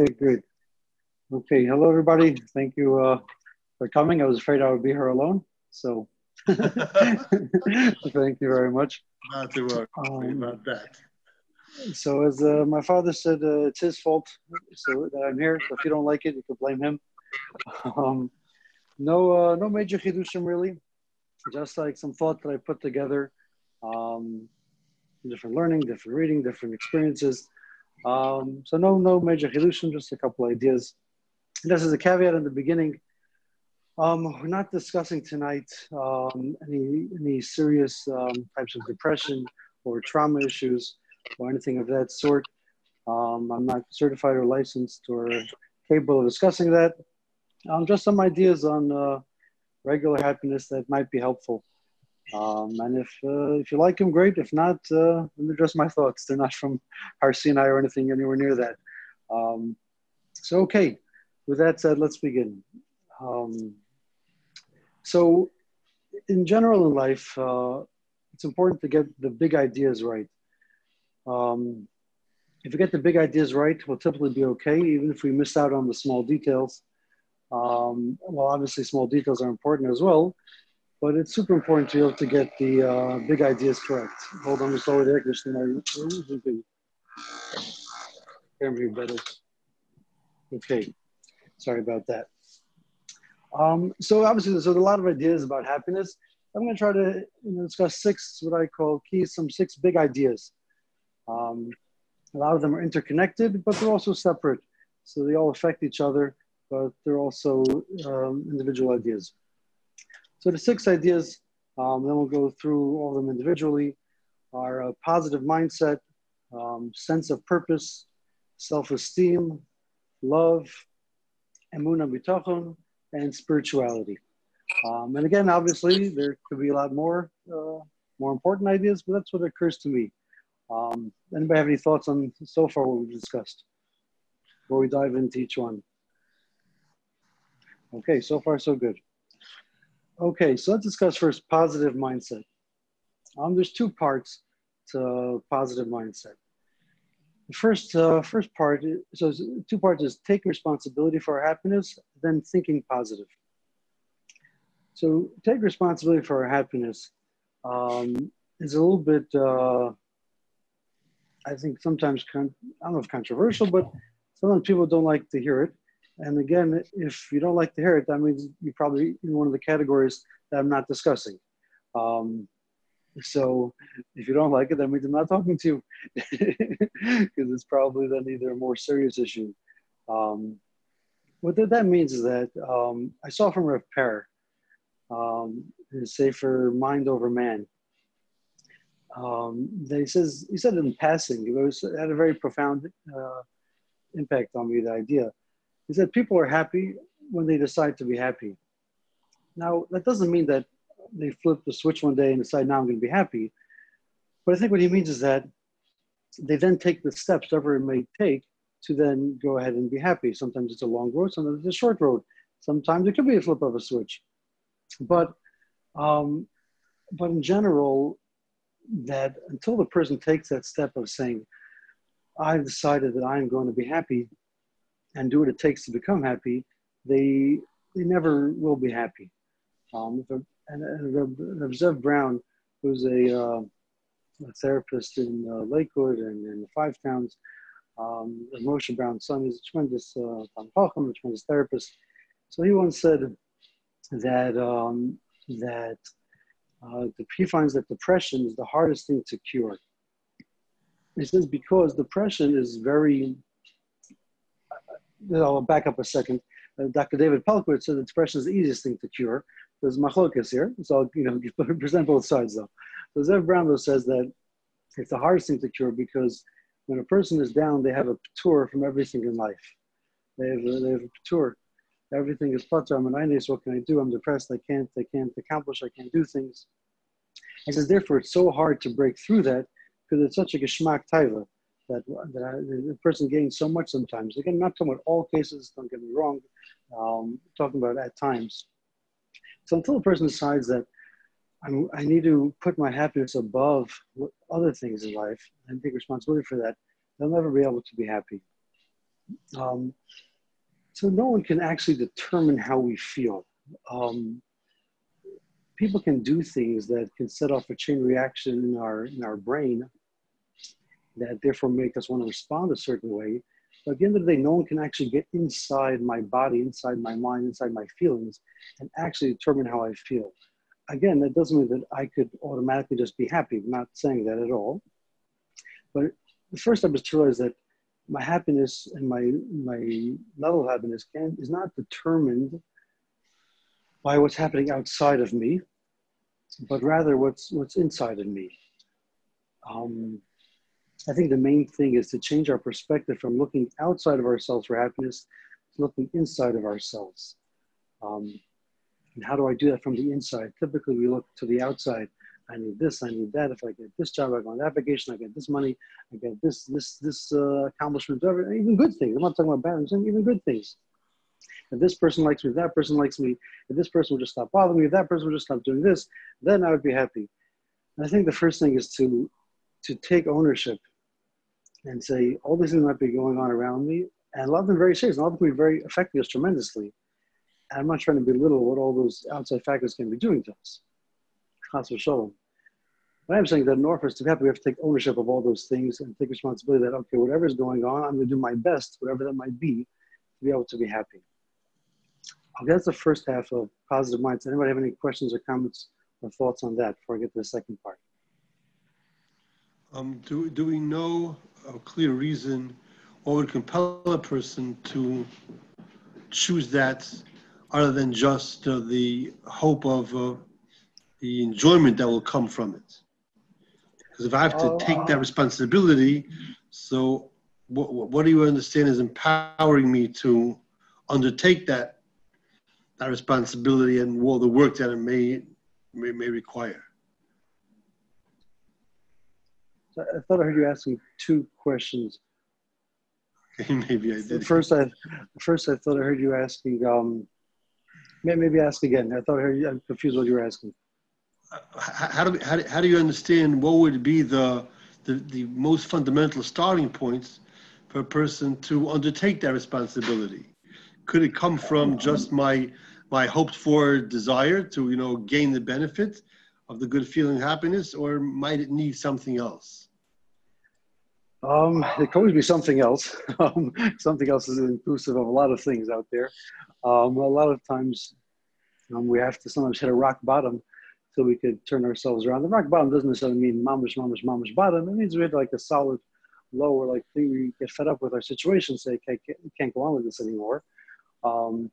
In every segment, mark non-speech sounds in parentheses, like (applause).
Okay, good. Okay, hello everybody. Thank you uh, for coming. I was afraid I would be here alone, so (laughs) (laughs) thank you very much. Not to worry um, about that. So, as uh, my father said, uh, it's his fault so that I'm here. So if you don't like it, you can blame him. (laughs) Um, no, uh, no major chidushim really. Just like some thought that I put together. Um, different learning, different reading, different experiences. Um, so no, no major chidushim, just a couple ideas. And this is a caveat in the beginning. Um, we're not discussing tonight um, any any serious um, types of depression or trauma issues or anything of that sort. Um, I'm not certified or licensed or capable of discussing that. Um, just some ideas on uh, regular happiness that might be helpful. Um, and if uh, if you like them, great. If not, uh, they're just my thoughts. They're not from (laughs) Har Sinai or anything anywhere near that. Um, so, okay. With that said, let's begin. Um, so, in general in life, uh, it's important to get the big ideas right. Um, if we get the big ideas right, we'll typically be okay, even if we miss out on the small details. Um, well, obviously, small details are important as well, but it's super important to be able to get the uh, big ideas correct. Hold on, just lower the air conditioner. better. Okay, sorry about that. Um, so obviously, there's a lot of ideas about happiness. I'm going to try to you know, discuss six, what I call keys, some six big ideas. Um, a lot of them are interconnected, but they're also separate. So they all affect each other, but they're also um, individual ideas. So the six ideas, um, then we'll go through all of them individually, are a positive mindset, um, sense of purpose, self-esteem, love, emuna bitachon, and spirituality. Um, and again, obviously, there could be a lot more, uh, more important ideas, but that's what occurs to me. Um, anybody have any thoughts on so far what we've discussed before we dive into each one? Okay, so far so good. Okay, so let's discuss first positive mindset. Um, there's two parts to positive mindset. The first, uh, first part, so two parts is take responsibility for our happiness, then thinking positive. So take responsibility for our happiness um, is a little bit, uh, I think sometimes, I don't know if controversial, but sometimes people don't like to hear it. And again, if you don't like to hear it, that means you're probably in one of the categories that I'm not discussing. Um, so if you don't like it, that means I'm not talking to you (laughs) because it's probably then either a more serious issue. Um, what that means is that um, I saw from Rav Per, um, his Sefer Mind Over Man. Um, they says he said in passing. It was had a very profound uh, impact on me. The idea is that people are happy when they decide to be happy. Now, that doesn't mean that they flip the switch one day and decide, now I'm going to be happy. But I think what he means is that they then take the steps, whatever it may take, to then go ahead and be happy. Sometimes it's a long road, sometimes it's a short road. Sometimes it could be a flip of a switch. But, um, but in general, that until the person takes that step of saying, I've decided that I'm going to be happy, and do what it takes to become happy, they they never will be happy. Um, and, and Zev Brown, who's a, uh, a therapist in uh, Lakewood and in the Five Towns, um, Moshe Brown's son, is a tremendous uh, a tremendous therapist. So he once said that um, that uh, he finds that depression is the hardest thing to cure. He says because depression is very I'll back up a second. Uh, Dr. David Pelcovitz said depression is the easiest thing to cure. There's machlokas here, so I'll you know (laughs) present both sides though. So Zev Brown says that it's the hardest thing to cure because when a person is down, they have a tour from everything in life. They have a, they have a tour. Everything is pater. I'm an indes. What can I do? I'm depressed. I can't. I can't accomplish. I can't do things. He says therefore it's so hard to break through that because it's such a geschmack taiva that, that I, the person gains so much sometimes. Again, not talking about all cases, don't get me wrong, um, talking about at times. So until a person decides that I'm, i need to put my happiness above other things in life and take responsibility for that, they'll never be able to be happy. Um, so no one can actually determine how we feel. Um, people can do things that can set off a chain reaction in our in our brain that therefore make us want to respond a certain way. But at the end of the day, no one can actually get inside my body, inside my mind, inside my feelings, and actually determine how I feel. Again, that doesn't mean that I could automatically just be happy. I'm not saying that at all. But the first step is to realize that my happiness and my my level of happiness can is not determined by what's happening outside of me, but rather what's what's inside of me. Um, I think the main thing is to change our perspective from looking outside of ourselves for happiness to looking inside of ourselves. Um, and how do I do that from the inside? Typically, we look to the outside. I need this, I need that. If I get this job, I go on that vacation, I get this money, I get this, this, this uh, accomplishment, whatever, even good things. I'm not talking about bad, saying even good things. If this person likes me, if that person likes me, if this person would just stop bothering me, if that person would just stop doing this, then I would be happy. And I think the first thing is to to take ownership and say all these things might be going on around me, and a lot of them very serious, and a lot of them can be very affecting us tremendously. And I'm not trying to belittle what all those outside factors can be doing to us. But I'm saying that in order for us to be happy, we have to take ownership of all those things and take responsibility that, okay, whatever is going on, I'm going to do my best, whatever that might be, to be able to be happy. Okay, that's the first half of positive mindset. Anybody have any questions or comments or thoughts on that before I get to the second part? Um, do, do we know a clear reason what would compel a person to choose that other than just uh, the hope of uh, the enjoyment that will come from it? Because if I have to take that responsibility, so what, what do you understand is empowering me to undertake that that responsibility and all the work that it may may, may require. So I thought I heard you asking two questions. (laughs) maybe I did. First, I first I thought I heard you asking. Um, maybe ask again. I thought I heard you. I'm confused what you were asking. How do, we, how, do, how do you understand what would be the, the, the most fundamental starting points for a person to undertake that responsibility? Could it come from just my my hoped for desire to you know gain the benefit of the good feeling happiness or might it need something else um, it could always be something else. (laughs) Um, something else is inclusive of a lot of things out there. Um, a lot of times um, we have to sometimes hit a rock bottom so we could turn ourselves around. The rock bottom doesn't necessarily mean mamish, mamish, mamish bottom. It means we hit like a solid low where like we get fed up with our situation, say, we can't go on with this anymore. Um,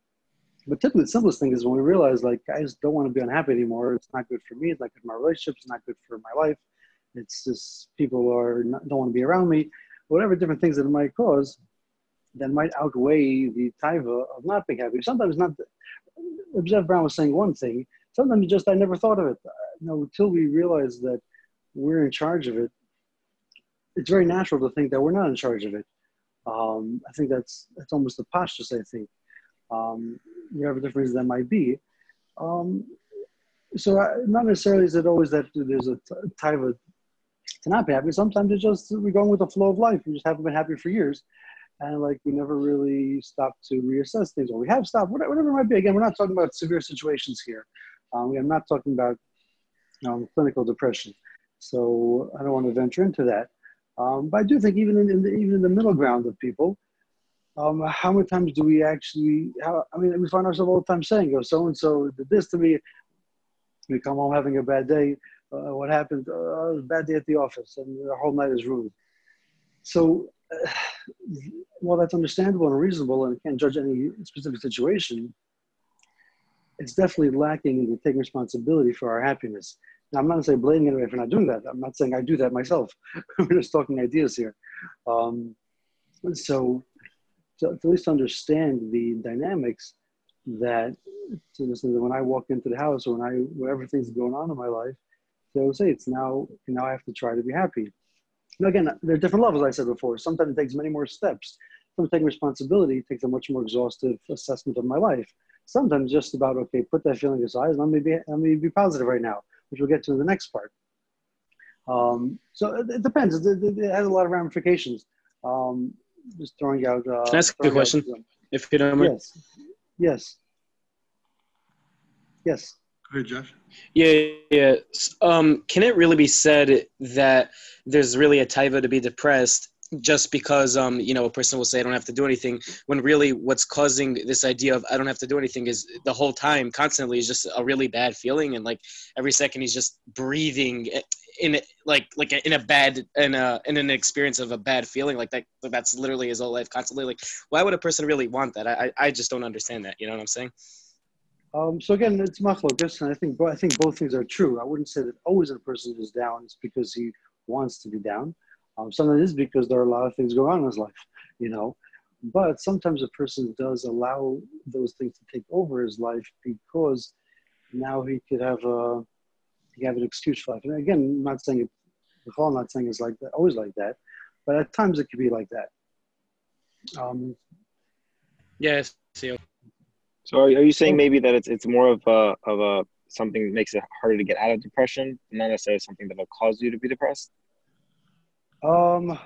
but typically, the simplest thing is when we realize, like, I just don't want to be unhappy anymore. It's not good for me. It's not good for my relationships. It's not good for my life. It's just people are not, don't want to be around me. Whatever different things that it might cause, that might outweigh the taiva of not being happy. Sometimes not. Zev Brown was saying one thing. Sometimes just I never thought of it. You know, until we realize that we're in charge of it, it's very natural to think that we're not in charge of it. Um, I think that's that's almost the posture. I think um, whatever reason that might be. Um, so I, not necessarily is it always that there's a of to not be happy. Sometimes it's just we're going with the flow of life. We just haven't been happy for years, and like we never really stop to reassess things, or we have stopped, whatever, it might be. Again, we're not talking about severe situations here. Um, I'm not talking about clinical depression, so I don't want to venture into that. Um, but I do think even in, in the, even in the middle ground of people, um, how many times do we actually, how, I mean, we find ourselves all the time saying, oh, so and so did this to me. We come home having a bad day. Uh, what happened? Uh, bad day at the office, and the whole night is ruined. So, uh, while that's understandable and reasonable, and can't judge any specific situation, it's definitely lacking in taking responsibility for our happiness. Now, I'm not saying blaming anybody for not doing that. I'm not saying I do that myself. (laughs) We're just talking ideas here. Um, so, to, at least understand the dynamics that so when I walk into the house or when I when everything's going on in my life, so say it's now now I have to try to be happy. Now again, there are different levels. I said before. Sometimes it takes many more steps. Sometimes taking responsibility takes a much more exhaustive assessment of my life. Sometimes just about okay, put that feeling aside and let me be let me be positive right now, which we'll get to in the next part. Um, so it, it depends. It, it, has a lot of ramifications. Um, just throwing out. Uh, Can I ask a out question? If you don't mind. Yes. Yes. Yes. Go ahead, Josh. Yeah, yeah. Um, can it really be said that there's really a taiva to be depressed just because um, you know a person will say I don't have to do anything when really what's causing this idea of I don't have to do anything is the whole time constantly is just a really bad feeling and like every second he's just breathing in like like in a bad in a in an experience of a bad feeling like that that's literally his whole life constantly like why would a person really want that I I just don't understand that you know what I'm saying Um, so again, it's machlokas, and I think I think both things are true. I wouldn't say that always a person is down is because he wants to be down. Um, sometimes it is because there are a lot of things going on in his life, (laughs) you know. But sometimes a person does allow those things to take over his life because now he could have a he have an excuse for life. And again, I'm not saying. The whole not saying it's like that, always like that, but at times it could be like that. Um, yes So are, are you saying maybe that it's it's more of a of a something that makes it harder to get out of depression, not necessarily something that will cause you to be depressed? Um,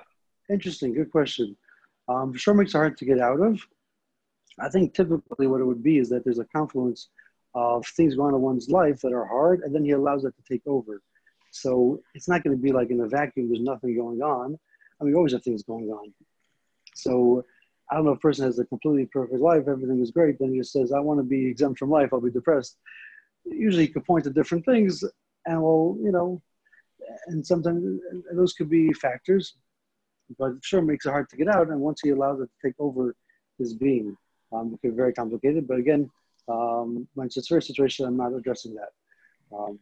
interesting. Good question. Um, for sure makes it hard to get out of. I think typically what it would be is that there's a confluence of things going on in one's life that are hard, and then he allows that to take over. So it's not going to be like in a vacuum. There's nothing going on. I mean, we always have things going on. So I don't know if a person has a completely perfect life, everything is great, then he just says, I want to be exempt from life, I'll be depressed. Usually he could point to different things, and well, you know, and sometimes those could be factors, but sure makes it hard to get out. And once he allows it to take over his being, um, it could be very complicated. But again, um, a severe situation, I'm not addressing that. Um, I'm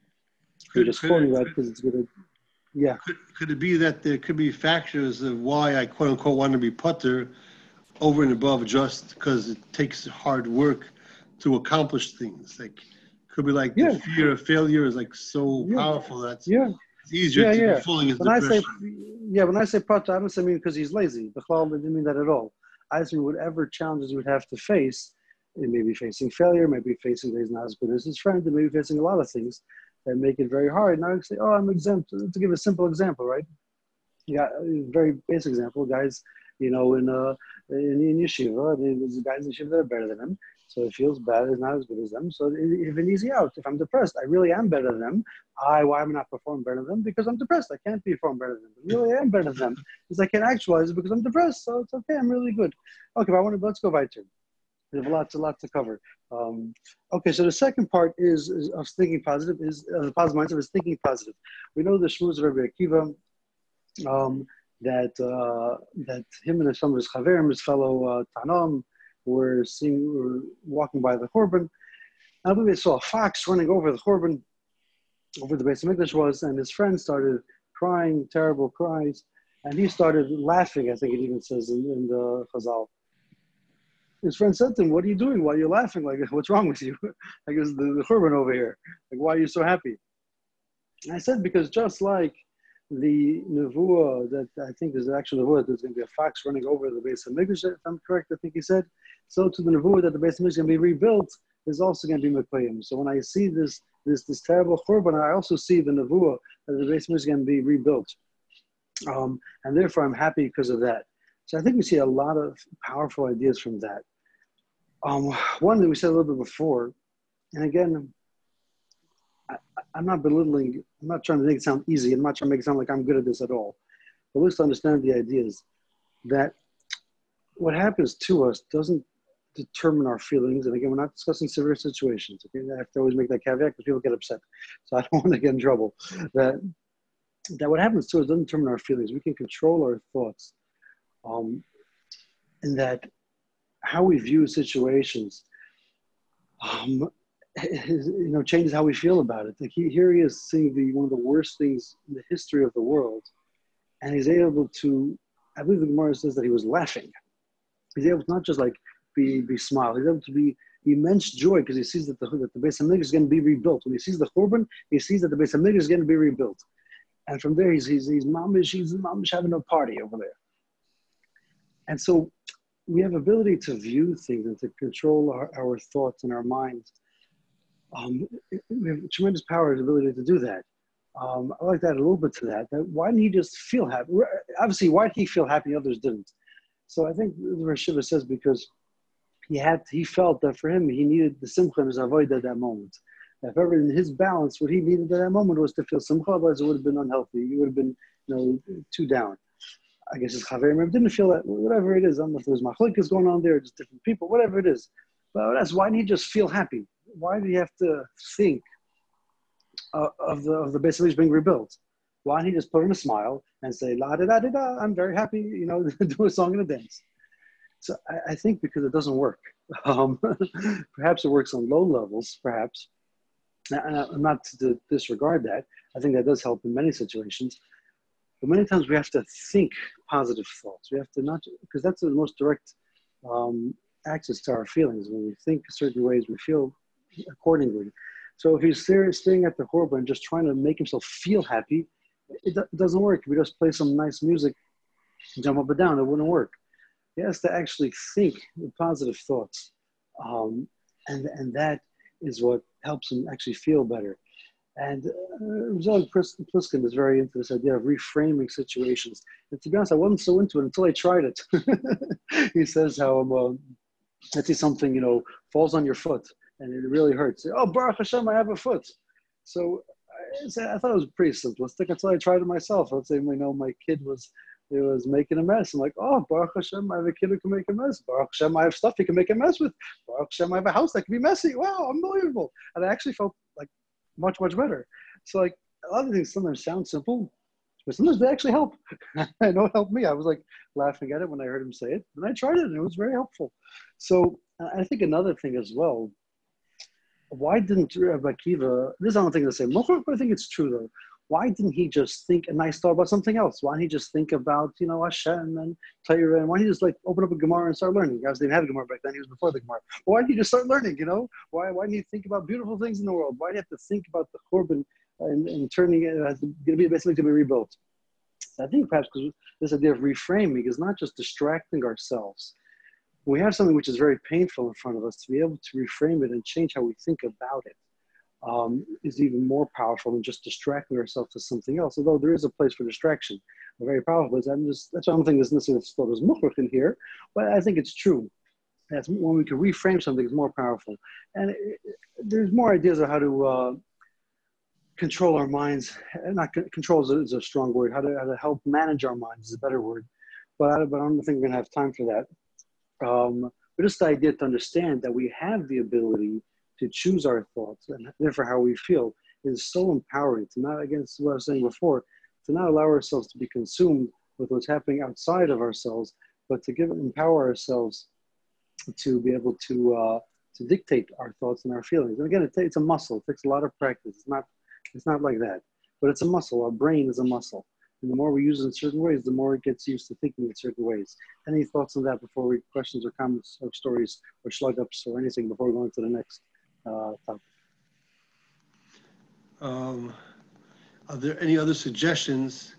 Could- just quoting that because it's good. Yeah. Could, could it be that there could be factors of why I quote unquote want to be putter over and above just because it takes hard work to accomplish things? Like, could be like Yeah. the fear of failure is like so Yeah. powerful that's Yeah. it's easier Yeah, to yeah. be falling into When I say, depression. yeah, when I say prata, I don't mean because he's lazy. The I didn't mean that at all. I just mean whatever challenges he would have to face, it may be facing failure, maybe facing that he's not as good as his friend, and maybe facing a lot of things that make it very hard. Now you say, oh, I'm exempt. To give a simple example, right? Yeah, very basic example. Guys, you know, in uh, in, yeshiva, there's guys in yeshiva that are better than him. So it feels bad. It's not as good as them. So it- if an easy out, if I'm depressed, I really am better than them. I why am I not performing better than them? Because I'm depressed. I can't perform better than them. But really, I am better than them because I can't actualize it because I'm depressed. So it's okay. I'm really good. Okay, but I want to let's go weiter. We have lots, and lots to cover. Um, okay, so the second part is, is of thinking positive is uh, the positive mindset is thinking positive. We know the shmuz of Rabbi Akiva um, that uh, that him and some of his chaverim, his fellow uh, Tannaim, were seeing were walking by the churban. Believe they saw a fox running over the churban, over the Beis HaMikdash was, and his friend started crying terrible cries, and he started laughing. I think it even says in, in the Chazal. His friend said to him, "What are you doing? Why are you laughing? Like, (laughs) what's wrong with you? (laughs) like, it's the, the churban over here. Like, why are you so happy?" And I said, "Because just like." The nevuah that I think is actual nevuah, there's going to be a fox running over the Beis HaMikdash, if I'm correct, I think he said. So to the nevuah that the Beis HaMikdash is going to be rebuilt, is also going to be Mekayim. So when I see this this this terrible churban, I also see the nevuah that the Beis HaMikdash is going to be rebuilt. Um, and therefore, I'm happy because of that. So I think we see a lot of powerful ideas from that. Um, one that we said a little bit before, and again, I'm not belittling, I'm not trying to make it sound easy. I'm not trying to make it sound like I'm good at this at all. But let's understand the ideas that what happens to us doesn't determine our feelings. And again, we're not discussing severe situations. Okay, I have to always make that caveat because people get upset. So I (laughs) don't want to get in trouble. That that what happens to us doesn't determine our feelings. We can control our thoughts. Um, and that how we view situations um, (laughs) you know changes how we feel about it. Like he, here he is seeing the one of the worst things in the history of the world, and he's able to. I believe the Gemara says that he was laughing. He's able to not just like be be smile. He's able to be immense joy because he sees that the that the Beis HaMikdash is going to be rebuilt. When he sees the Churban, he sees that the Beis HaMikdash is going to be rebuilt, and from there he's he's he's he's having a party over there. And so we have ability to view things and to control our, our thoughts and our minds um, we have tremendous power and ability to do that. Um, I like that a little bit to that. that. Why didn't he just feel happy? Obviously, why did he feel happy others didn't? So I think the Rosh says because he had, he felt that for him, he needed the simcha his avoid at that moment. If ever in his balance, what he needed at that moment was to feel simcha, otherwise it would have been unhealthy. He would have been, you know, too down. I guess his chaverim didn't feel that, whatever it is. I don't know if there's machlikas going on there, just different people, whatever it is. But that's why didn't he just feel happy? Why do he have to think uh, of the of the base being rebuilt? Why didn't he just put on a smile and say la da da da da? I'm very happy, you know, (laughs) do a song and a dance. So I, I think because it doesn't work. (laughs) Um, (laughs) perhaps it works on low levels, perhaps. And I'm not to disregard that. I think that does help in many situations. But many times we have to think positive thoughts. We have to not, because that's the most direct um, access to our feelings. When we think certain ways, we feel accordingly. So if he's staying at the Horba and just trying to make himself feel happy, it, it doesn't work. If we just play some nice music, jump up and down, it wouldn't work. He has to actually think the positive thoughts. Um, and, and that is what helps him actually feel better. And uh, Pliskin is very into this idea of reframing situations. And to be honest, I wasn't so into it until I tried it. (laughs) he says how um, uh, let's say something, you know, falls on your foot and it really hurts. Oh, Baruch Hashem, I have a foot. So I, I thought it was pretty simplistic until I tried it myself. Let's say, you know, my kid was he was making a mess. I'm like, oh, Baruch Hashem, I have a kid who can make a mess. Baruch Hashem, I have stuff he can make a mess with. Baruch Hashem, I have a house that can be messy. Wow, unbelievable. And I actually felt like much, much better. So like a lot of things sometimes sound simple, but sometimes they actually help. (laughs) I know it helped me. I was like laughing at it when I heard him say it, and I tried it, and it was very helpful. So I think another thing as well. Why didn't Rabbi Akiva? This I don't think the same. But I think it's true though why didn't he just think a nice thought about something else? Why didn't he just think about, you know, Hashem and Torah? And why didn't he just like open up a Gemara and start learning? Guys didn't have a Gemara back then. He was before the Gemara. why didn't he just start learning, you know? Why, why didn't he think about beautiful things in the world? Why did he have to think about the Churban and, and turning it as going to be basically to be rebuilt? I think perhaps because this idea of reframing is not just distracting ourselves. We have something which is very painful in front of us to be able to reframe it and change how we think about it um, is even more powerful than just distracting ourselves to something else. Although there is a place for distraction, very powerful. I'm just that's why I don't think there's necessarily thought as mukhrach in here, but I think it's true. That's when we can reframe something it's more powerful, and it, there's more ideas of how to uh, control our minds. Not control is a, is a, strong word. How to how to help manage our minds is a better word, but I, but I don't think we're gonna have time for that. Um, but just the idea to understand that we have the ability to choose our thoughts and therefore how we feel is so empowering to not, against what I was saying before, to not allow ourselves to be consumed with what's happening outside of ourselves, but to give empower ourselves to be able to uh, to dictate our thoughts and our feelings. And again, it it's a muscle. It takes a lot of practice. It's not it's not like that, but it's a muscle. Our brain is a muscle. And the more we use it in certain ways, the more it gets used to thinking in certain ways. Any thoughts on that before we questions or comments or stories or slug ups or anything before we go into the next? uh, topic? Um, are there any other suggestions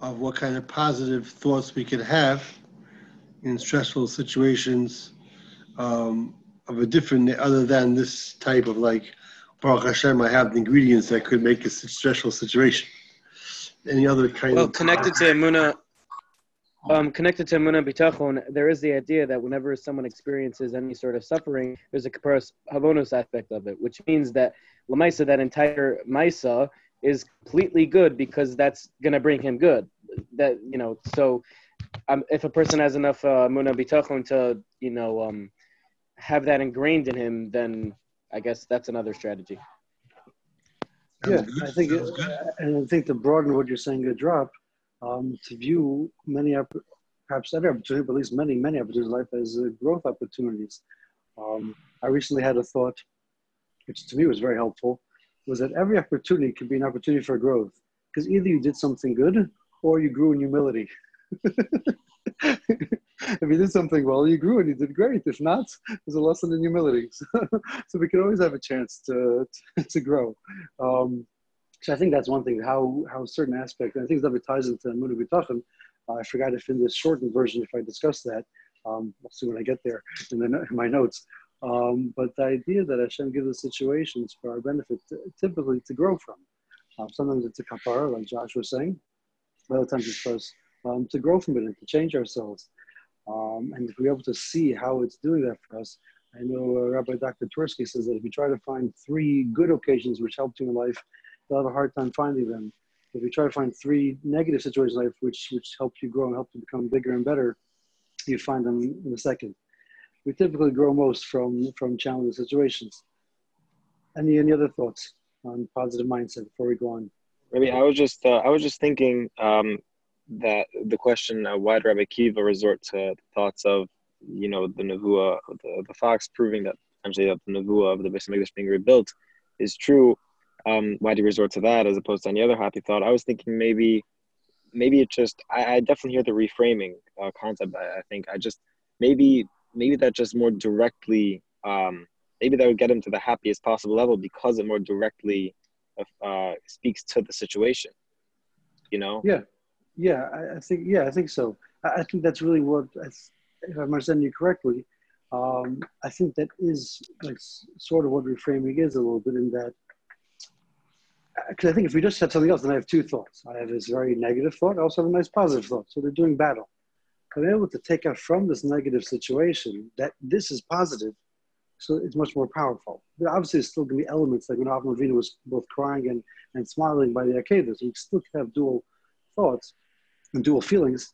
of what kind of positive thoughts we could have in stressful situations um, of a different, other than this type of like, Baruch Hashem, I have the ingredients that could make a stressful situation? Any other kind well, of. Connected to Emuna, um, connected to Muna Bitachon, there is the idea that whenever someone experiences any sort of suffering, there's a kaparas havonus aspect of it, which means that Lamaisa, that entire Maisa, is completely good because that's going to bring him good. That, you know, so um, if a person has enough uh, Bitachon to, you know, um, have that ingrained in him, then I guess that's another strategy. Yeah, I think, it, and I think to broaden what you're saying a drop, um, to view many, perhaps every opportunity, but at least many, many opportunities in life as uh, growth opportunities. Um, I recently had a thought, which to me was very helpful, was that every opportunity can be an opportunity for growth. Because either you did something good or you grew in humility. (laughs) if you did something well, you grew and you did great. If not, there's a lesson in humility. (laughs) so we can always have a chance to, to, to grow. Um, so I think that's one thing, how, how certain aspects, and I think that ties into Munu. Uh, I forgot if in this shortened version, if I discuss that, um, we'll see when I get there in, the, in my notes. Um, but the idea that Hashem gives us situations for our benefit, typically to grow from. Um, sometimes it's a kapara, like Josh was saying. Other times it's for us um, to grow from it and to change ourselves. Um, and if we're able to see how it's doing that for us, I know uh, Rabbi Dr. Twerski says that if you try to find three good occasions which helped you in life, you'll have a hard time finding them. If you try to find three negative situations in life which, which help you grow and help you become bigger and better, you find them in a second. We typically grow most from, from challenging situations. Any, any other thoughts on positive mindset before we go on? Maybe I was just uh, I was just thinking um, that the question uh, why did Rabbi Akiva resort to thoughts of you know the nevuah, the, the fox proving that essentially that the nevuah of the Beis being rebuilt is true. Um, why do you resort to that as opposed to any other happy thought? I was thinking maybe maybe it just I, I definitely hear the reframing uh, concept. I, I, think I just maybe maybe that just more directly um, maybe that would get him to the happiest possible level because it more directly uh, speaks to the situation. You know? Yeah, yeah. I, I think yeah, I think so. I, I think that's really what if I'm understanding you correctly, um, I think that is like sort of what reframing is a little bit in that. Because I think if we just said something else, then I have two thoughts. I have this very negative thought. I also have a nice positive thought. So they're doing battle. I'm able to take out from this negative situation that this is positive, so it's much more powerful. But obviously, there's still going to be elements like when Avram Avinu was both crying and, and smiling by the Akedah. So you still have dual thoughts and dual feelings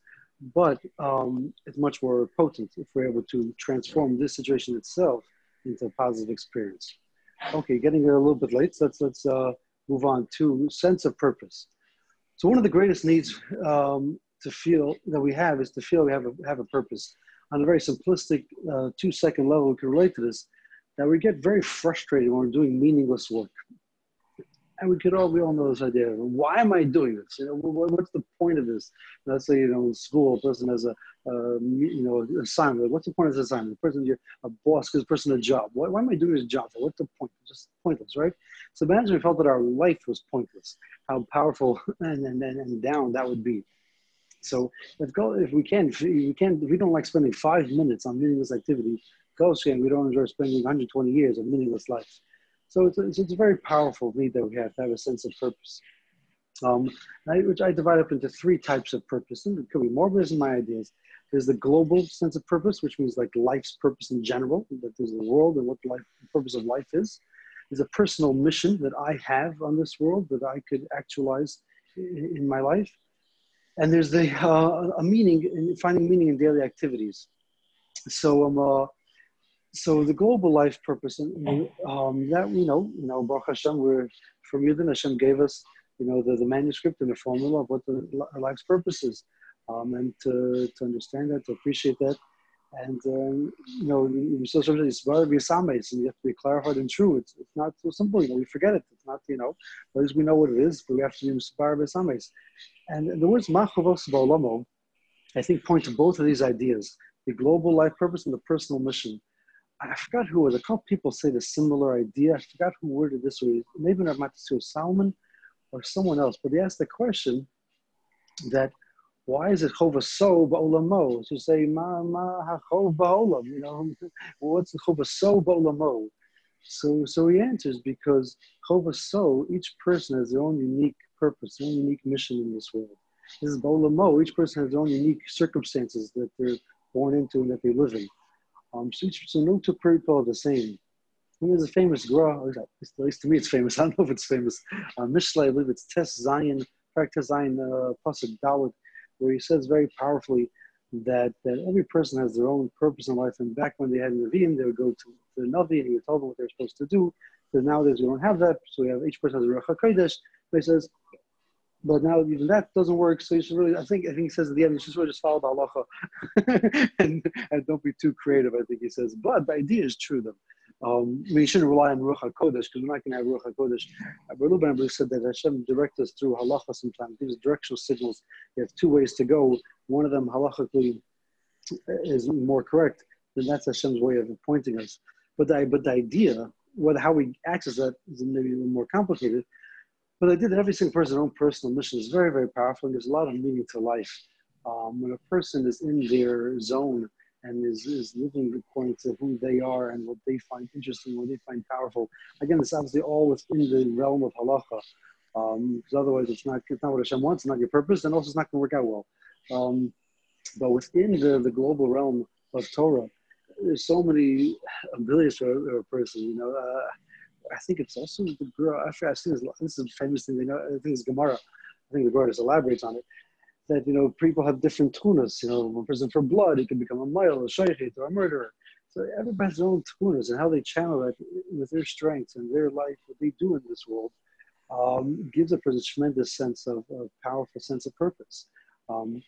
but um, it's much more potent if we're able to transform this situation itself into a positive experience. Okay, getting a little bit late, so let's, let's uh, move on to sense of purpose. So one of the greatest needs um, to feel that we have is to feel we have a, have a purpose. On a very simplistic uh, two second level, we can relate to this, that we get very frustrated when we're doing meaningless work and we could all we all know this idea. Why am I doing this? You know, what's the point of this? Let's say you know, in school, a person has a you know assignment. What's the point of this assignment? The person you're a boss gives a person a job. Why, why am I doing this job? What's the point? Just pointless, right? So we felt that our life was pointless. How powerful (laughs) and and, and down that would be. So if go if we can we can if we don't like spending five minutes on meaningless activity, go saying we don't enjoy spending 120 years of meaningless life. So it's it's a very powerful need that we have to have a sense of purpose. Um, I, which I divide up into three types of purpose. And it could be more, but my ideas. There's the global sense of purpose, which means like life's purpose in general, that there's the world and what the life, the purpose of life is. There's a personal mission that I have on this world that I could actualize in, in my life. And there's the uh, a meaning in finding meaning in daily activities. So um, uh, so the global life purpose, and um, that you know, you know, Baruch Hashem, we're from Yidden Hashem gave us, you know, the, the manuscript and the formula of what the our life's purpose is, um, and to, to understand that, to appreciate that, and um, you know, it's very biasames, and you have to be clarified and true. It's, it's not so simple, you know, we forget it. It's not, you know, at least we know what it is, but we have to be inspired biasames. And the words machavos ba'olamo, I think, point to both of these ideas: the global life purpose and the personal mission I forgot who was. A couple people say the similar idea. I forgot who worded this. Way. Maybe not Matisyahu Salomon or someone else, but they asked the question that why is it chova so ba'olamo? To say ma ma hachov ba'olam, you know, (laughs) what's the chova so ba'olamo? So so he answers because chova so each person has their own unique purpose, their own unique mission in this world. This is ba'olamo. Each person has their own unique circumstances that they're born into and that they live in. Um, so no two people are the same. And there's a famous gra, at least to me it's famous, (laughs) I don't know if it's famous, uh, Mishle, I believe it's Tes Zayin, Tes Zayin, uh, Pasuk where he says very powerfully that, that every person has their own purpose in life. And back when they had Nevi'im, they would go to, the Navi and he would tell them what they're supposed to do. But nowadays we don't have that, so we have each person has a Ruach HaKodesh. But he says, but now even that doesn't work. So you should really, I think, I think he says at the end, you should really just follow the halacha (laughs) and, and don't be too creative. I think he says, but the idea is true though. Um, we shouldn't rely on Ruach HaKodesh because we're not going to have Ruach HaKodesh. Abu Ben said that Hashem directs us through halacha sometimes, gives directional signals. You have two ways to go. One of them halachically is more correct, then that's Hashem's way of pointing us. But the, but the idea, what, how we access that is maybe little more complicated. But I did that every single person's own personal mission is very, very powerful and there's a lot of meaning to life. Um, when a person is in their zone and is, is living according to who they are and what they find interesting, what they find powerful, again, it's obviously all within the realm of halacha. Um, because otherwise it's not, it's not what Hashem wants, it's not your purpose, and also it's not going to work out well. Um, But within the, the global realm of Torah, there's so many abilities for a person. You know, uh, I think it's also the girl. I've seen this. This is a famous thing. You know, I think it's Gemara. I think the Gemara just elaborates on it. That you know, people have different tunas. You know, one person for blood, he can become a mile, a shochet, or a murderer. So everybody has their own tunas and how they channel that with their strengths and their life, what they do in this world, um, gives a person a tremendous sense of, of powerful sense of purpose. Um,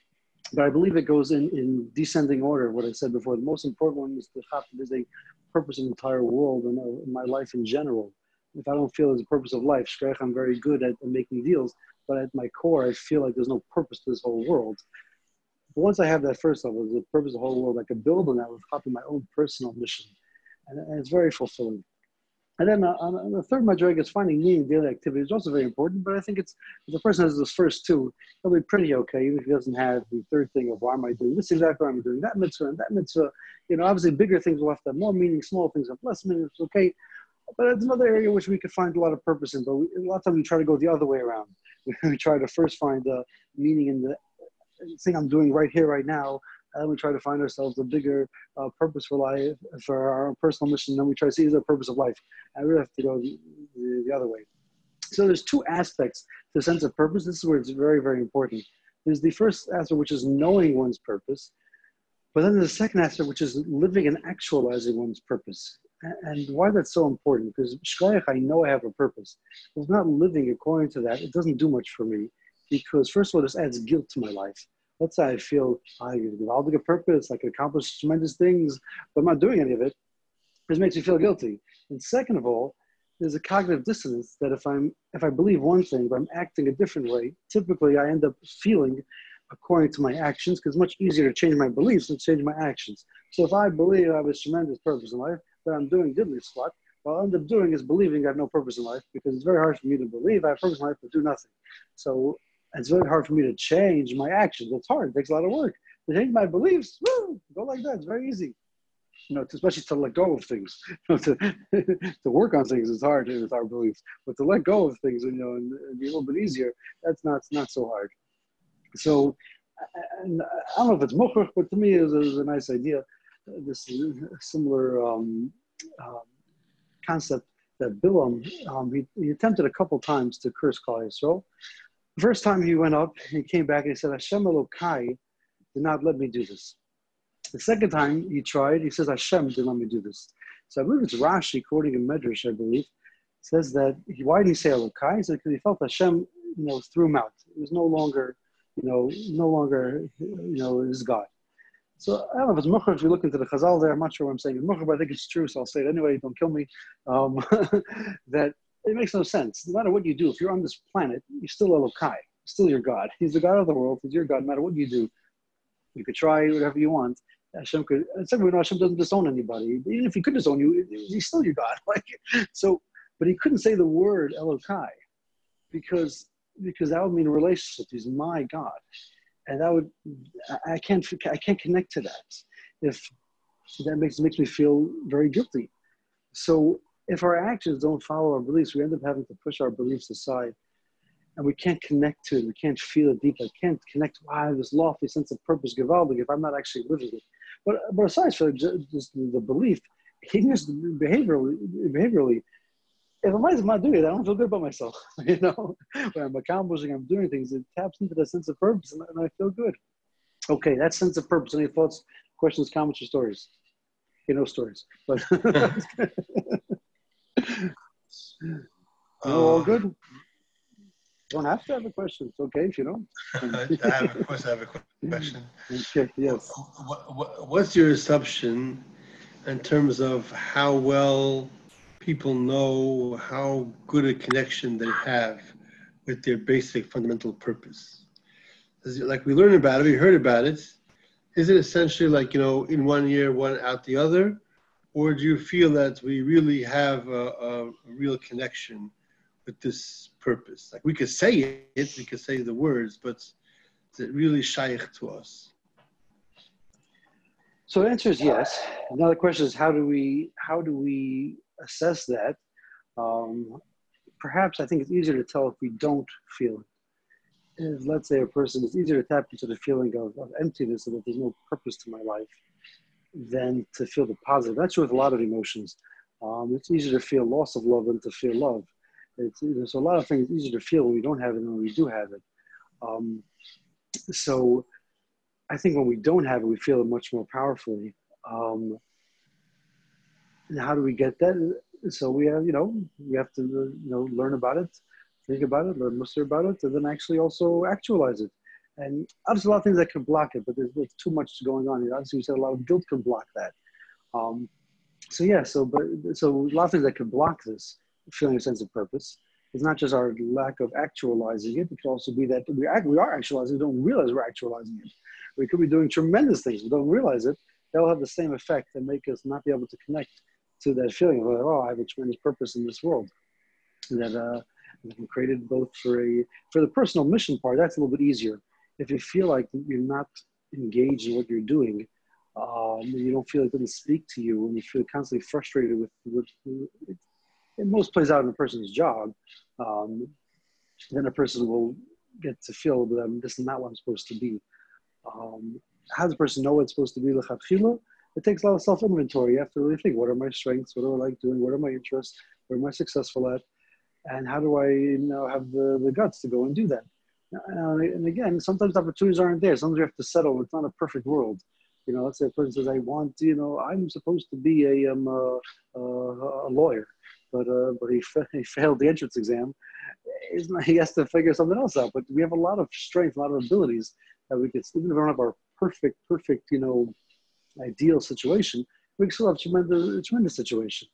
but I believe it goes in, in descending order. What I said before, the most important one is the is a purpose in the entire world and uh, my life in general. If I don't feel there's a purpose of life, I'm very good at, at making deals, but at my core, I feel like there's no purpose to this whole world. But once I have that first level, the purpose of the whole world, I can build on that with copying my own personal mission. And, and it's very fulfilling. And then uh, on, the third madriga is finding meaning in daily activity is also very important. But I think it's if the person has those first two, he'll be pretty okay, even if he doesn't have the third thing of why am I doing this exactly? Why am I doing that mitzvah and that mitzvah? You know, obviously bigger things will have to have more meaning, small things have less meaning. It's okay. But it's another area which we could find a lot of purpose in. But we, a lot of times we try to go the other way around. (laughs) we try to first find the meaning in the thing I'm doing right here, right now, and we try to find ourselves a bigger uh, purpose for life, for our own personal mission. Then we try to see is the purpose of life. And we have to go the, the, the, other way. So there's two aspects to the sense of purpose. This is where it's very, very important. There's the first aspect, which is knowing one's purpose. But then there's the second aspect, which is living and actualizing one's purpose. And why that's so important? Because shkoyach, I know I have a purpose. If I'm not living according to that, it doesn't do much for me. Because first of all, this adds guilt to my life let's say I feel I developed a good purpose, I can accomplish tremendous things, but I'm not doing any of it, this makes me feel guilty. And second of all, there's a cognitive dissonance that if I'm if I believe one thing but I'm acting a different way, typically I end up feeling according to my actions because it's much easier to change my beliefs than change my actions. So if I believe I have a tremendous purpose in life, but I'm doing diddly squat, what I'll end up doing is believing I have no purpose in life because it's very hard for me to believe I have purpose in life but do nothing. So it's very hard for me to change my actions. It's hard. It takes a lot of work. To change my beliefs, woo, go like that. It's very easy. You know, especially to let go of things. (laughs) You know, to, (laughs) to work on things is hard with our beliefs, but to let go of things, you know, and, and be a little bit easier, that's not not so hard. So, and I don't know if it's mukhrach, but to me it was, a nice idea. This similar um, um, concept that Bilam, um, he, he, attempted a couple times to curse Klal Yisrael, first time he went up, he came back and he said, Hashem Elokai did not let me do this. The second time he tried, he says, Hashem did not let me do this. So I believe it's Rashi, quoting in Medrash, I believe, says that, he, why did he say Elokai? He said, because he felt Hashem, you know, threw him out. It was no longer, you know, no longer, you know, his God. So I don't know if it's mukher. If you look into the Chazal there, I'm not sure what I'm saying is mukher, but I think it's true. So I'll say it anyway. Don't kill me. Um, (laughs) that it makes no sense. No matter what you do, if you're on this planet, you're still Elokai, still your God. He's the God of the world. He's your God. No matter what you do, you could try whatever you want. Hashem could. Second, we know Hashem doesn't disown anybody. Even if he could disown you, he's still your God. (laughs) Like so, but he couldn't say the word Elokai because because that would mean a relationship. He's my God, and that would I can't I can't connect to that. If that makes makes me feel very guilty. So if our actions don't follow our beliefs, we end up having to push our beliefs aside. And we can't connect to it. We can't feel it deeply. I can't connect. Wow, this lofty sense of purpose, gewaldig, if I'm not actually living it. But, but aside from just the belief, even just behaviorally, behaviorally, if I'm not doing it, I don't feel good about myself. (laughs) You know, when I'm accomplishing, I'm doing things, it taps into that sense of purpose, and, and I feel good. Okay, that sense of purpose. Any thoughts, questions, comments, or stories? You know, stories. But (laughs) (laughs) uh, all good. Don't have to have a question. It's okay if you don't. (laughs) I have, of course, I have a question. Okay, yes. What, what, what's your assumption in terms of how well people know how good a connection they have with their basic fundamental purpose? like we learned about it, we heard about it. Is it essentially like, you know, in one year, one out the other? Or do you feel that we really have a, a, real connection with this purpose? Like we could say it, we could say the words, but is it really shaykh to us? So the answer is yes. Another question is how do we how do we assess that? Um, perhaps I think it's easier to tell if we don't feel it. is, let's say, a person, it's easier to tap into the feeling of, of emptiness and that there's no purpose to my life than to feel the positive. That's with a lot of emotions. Um, it's easier to feel loss of love than to feel love. It's, there's a lot of things easier to feel when we don't have it than when we do have it. Um, so I think when we don't have it, we feel it much more powerfully. Um, and how do we get that? So we have, you know, we have to, you know, learn about it, think about it, learn mussar about it, and then actually also actualize it. And obviously, a lot of things that can block it, but there's, there's too much going on. You know, obviously, we said a lot of guilt can block that. Um, so yeah, so but so a lot of things that can block this feeling a sense of purpose. It's not just our lack of actualizing it. It could also be that we, act, we are actualizing, we don't realize we're actualizing it. We could be doing tremendous things, we don't realize it. That'll have the same effect and make us not be able to connect to that feeling of, oh, I have a tremendous purpose in this world. That uh, created both for a for the personal mission part. That's a little bit easier. If you feel like you're not engaged in what you're doing, um, you don't feel it doesn't speak to you, and you feel constantly frustrated with, with, with it most plays out in a person's job, um, then a person will get to feel that um, this is not what I'm supposed to be. Um, how does a person know what it's supposed to be? It takes a lot of self inventory. You have to really think what are my strengths? What do I like doing? What are my interests? Where am I successful at? And how do I you know, have the, the guts to go and do that? Uh, and again, sometimes opportunities aren't there. Sometimes you have to settle. It's not a perfect world. You know, let's say a person says, I want, you know, I'm supposed to be a, um, a, a, a lawyer but uh, but he, fa- (laughs) he failed the entrance exam. (laughs) he has to figure something else out. But we have a lot of strength, a lot of abilities that we could, even if we don't have our perfect, perfect, you know, ideal situation, we still have tremendous, tremendous situation.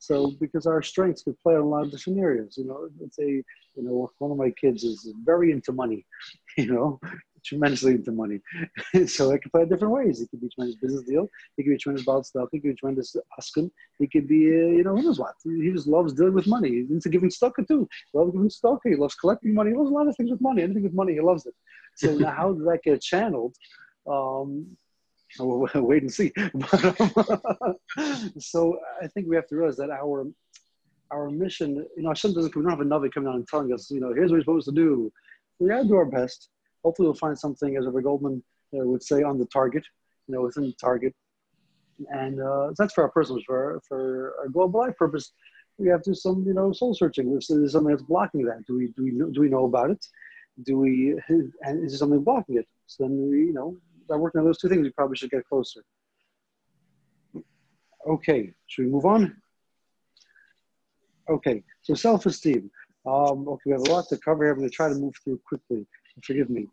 So because our strengths could play on a lot of different areas, you know, let's say, you know, one of my kids is very into money, (laughs) you know, tremendously into money. (laughs) so it could play different ways. It could be a tremendous business deal. It could be a tremendous bald stuff. It could be a tremendous askin. It could be, uh, you know, who knows what. He just loves dealing with money. He's into giving stock too. He loves giving stock. He loves collecting money. He loves a lot of things with money. Anything with money, he loves it. So now how does that get channeled? Um, (laughs) we'll (laughs) wait and see. (laughs) so I think we have to realize that our our mission, you know, Hashem doesn't come, we don't have a Navi coming down and telling us, you know, here's what we're supposed to do. We gotta do our best hopefully we'll find something, as Rabbi Goldman uh, would say, on the target, you know, within the target. And uh, that's for our personal, for, for our global life purpose. We have to do some, you know, soul searching. If there's something that's blocking that, do we, do we, know, do we know about it? Do we, and is there something blocking it? So then we, you know, by working on those two things, we probably should get closer. Okay, should we move on? Okay, so self-esteem. Um, okay, we have a lot to cover here. I'm going to try to move through quickly forgive me.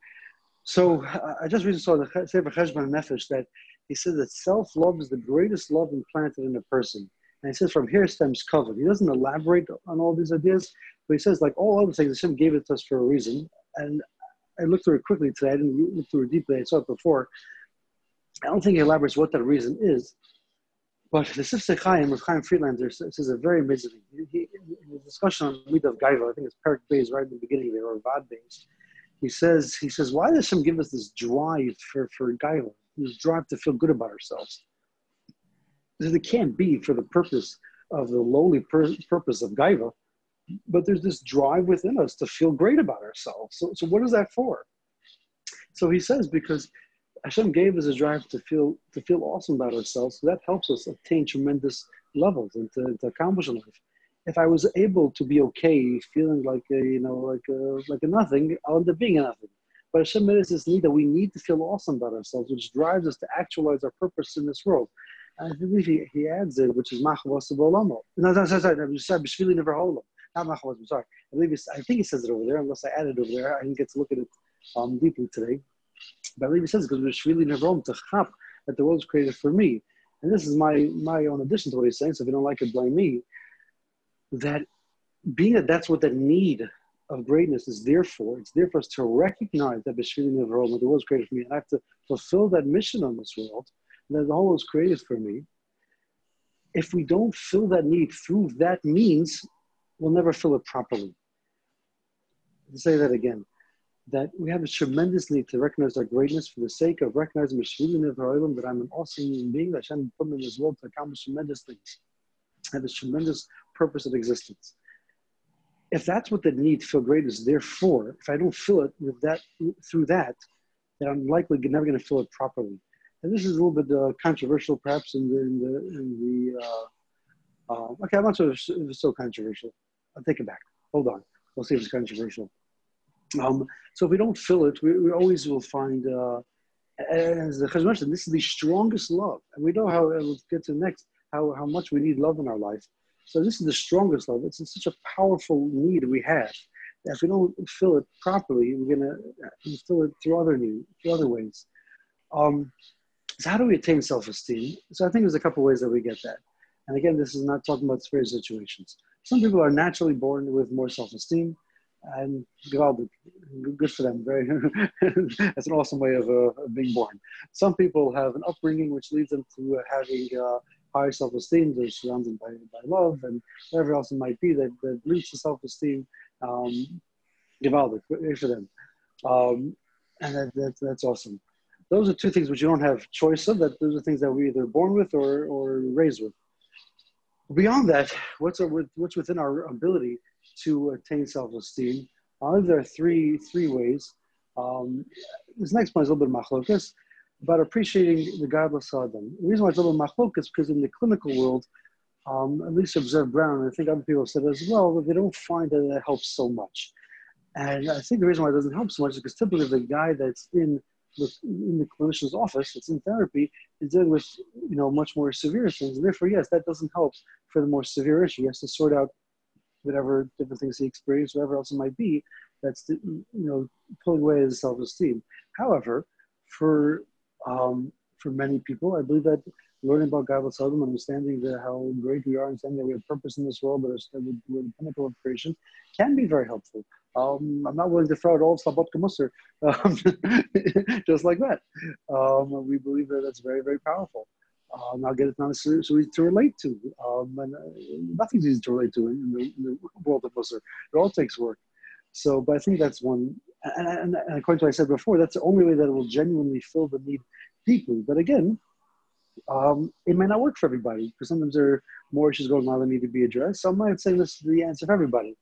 So I just recently saw the Sefer Cheshbon Nefesh that he says that self-love is the greatest love implanted in a person. And he says from here stems cover. He doesn't elaborate on all these ideas, but he says like all other things, Hashem gave it to us for a reason. And I looked through it quickly today. I didn't look through it deeply. I saw it before. I don't think he elaborates what that reason is. But the Sifsei Chaim of Chaim Friedlander says a very amazing. He, in the discussion on Midah of Gaiva, I think it's Perek Beis right in the beginning there, or Vad Beis, he says, he says, why does Hashem give us this drive for, for gaiva, this drive to feel good about ourselves? Because it can't be for the purpose of the lowly pur- purpose of gaiva, but there's this drive within us to feel great about ourselves. So, so what is that for? So he says, because Hashem gave us a drive to feel to feel awesome about ourselves. So that helps us attain tremendous levels and to, to accomplish life if I was able to be okay, feeling like a, you know, like a, like a nothing, I'll end up being a nothing. But Hashem is this need that we need to feel awesome about ourselves, which drives us to actualize our purpose in this world. And I believe he, he adds it, which is machavas bolamo. No, no, sorry, sorry, b'shvili nivra ha'olam Not I'm sorry. I believe I think he says it over there, unless I added over there. I didn't get to look at it um, deeply today. But I believe he says because b'shvili never to chap that the world was created for me. And this is my my own addition to what he's saying. So if you don't like it, blame me that being that that's what the need of greatness is there for, it's there for us to recognize that B'Shvili of Rome, the world was created for me, and I have to fulfill that mission on this world, that the whole was created for me. If we don't fill that need through that means, we'll never fill it properly. I'll say that again. That we have a tremendous need to recognize our greatness for the sake of recognizing that I'm an awesome human being, that Hashem put me in this world to accomplish tremendous things. I have this tremendous purpose of existence. if that's what the need to feel great is there for, if I don't fill it with that through that, then I'm likely never going to fill it properly. And this is a little bit uh, controversial, perhaps in the in the, in the uh, uh, okay, I'm not sure if it's so controversial. I'll take it back. Hold on. We'll see if it's controversial. Um, so if we don't fill it, we, we always will find, uh, as the Chazon mentioned, this is the strongest love. And we know how, we'll get to next, how, how much we need love in our life. So this is the strongest love. It's, such a powerful need we have. If we don't fill it properly, we're going to fill it through other need, through other ways. Um, so how do we attain self-esteem? So I think there's a couple ways that we get that. And again, this is not talking about spare situations. Some people are naturally born with more self-esteem, and good for them. Very, (laughs) that's an awesome way of, uh, being born. Some people have an upbringing which leads them to uh, having uh, higher self-esteem. They're surrounded by, by love and whatever else it might be that, that leads to self-esteem. Um, good for them. Um, and that, that, that's awesome. Those are two things which you don't have choice of. That those are things that we're either born with or, or raised with. Beyond that, what's, our, what's within our ability to attain self-esteem? Uh, there are three, three ways. Um, this next one is a little bit machlokas, about appreciating the gadlus Adam. The reason why it's a little machlokas is because in the clinical world, um, at least Rav Zev Brown, and I think other people have said as well, that they don't find that it helps so much. And I think the reason why it doesn't help so much is because typically the guy that's in the, in the clinician's office, that's in therapy, is dealing with you know much more severe things, and therefore, yes, that doesn't help for the more severe issue. He has to sort out whatever different things he experienced, whatever else it might be. That's the, you know pulling away his self-esteem. However, for um, for many people, I believe that learning about God Adam, understanding the, how great we are, understanding that we have purpose in this world, but we're the pinnacle of creation, can be very helpful. Um, I'm not willing to throw out all Slabodka Mussar, (laughs) um, (laughs) just like that. Um, we believe that that's very, very powerful. Um, I'll get it not necessarily to relate to. Um, and uh, nothing's easy to relate to in, the, in the, world of Mussar. It all takes work. So, but I think that's one, and, and, and, according to what I said before, that's the only way that it will genuinely fill the need deeply. But again, um, it may not work for everybody because sometimes there are more issues going on that need to be addressed. So I'm not saying this is the answer for everybody.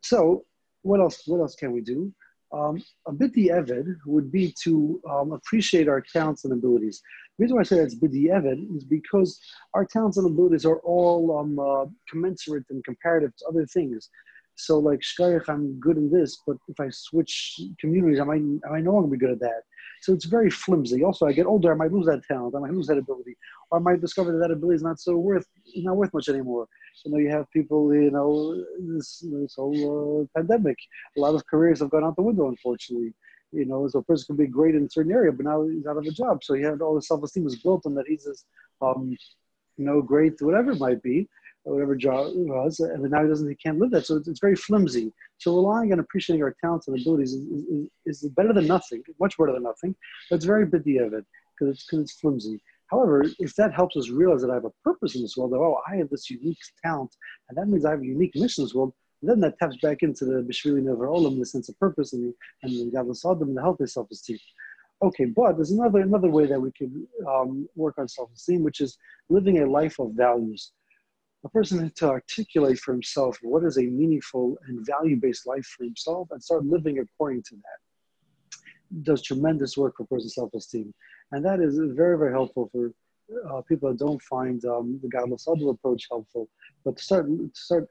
So, what else? What else can we do? Um, a b'dieved would be to um, appreciate our talents and abilities. The reason why I say that's b'dieved is because our talents and abilities are all um, uh, commensurate and comparative to other things. So, like shkayach, I'm good in this, but if I switch communities, I might I might no longer be good at that. So it's very flimsy. Also, I get older, I might lose that talent, I might lose that ability, or I might discover that that ability is not so worth, not worth much anymore. You know, you have people, you know, this, this whole uh, pandemic, a lot of careers have gone out the window, unfortunately. You know, so a person can be great in a certain area, but now he's out of a job. So he had all his self-esteem was built on that he's this, um, you know, great, whatever it might be whatever job it was, and now he doesn't, he can't live that. So it's, it's very flimsy. So relying on appreciating our talents and abilities is, is, is better than nothing, much better than nothing. But it's very b'dieved because it's, cause it's flimsy. However, if that helps us realize that I have a purpose in this world, that, oh, I have this unique talent, and that means I have a unique mission in this world, then that taps back into the Bishvili Nivra Olam, the sense of purpose and, and the Gadol Adam the healthy self-esteem. Okay, but there's another another way that we could um, work on self-esteem, which is living a life of values a person to articulate for himself what is a meaningful and value-based life for himself and start living according to that. Does tremendous work for person's self-esteem. And that is very very helpful for uh, people that don't find um, the godless other approach helpful. But to start to start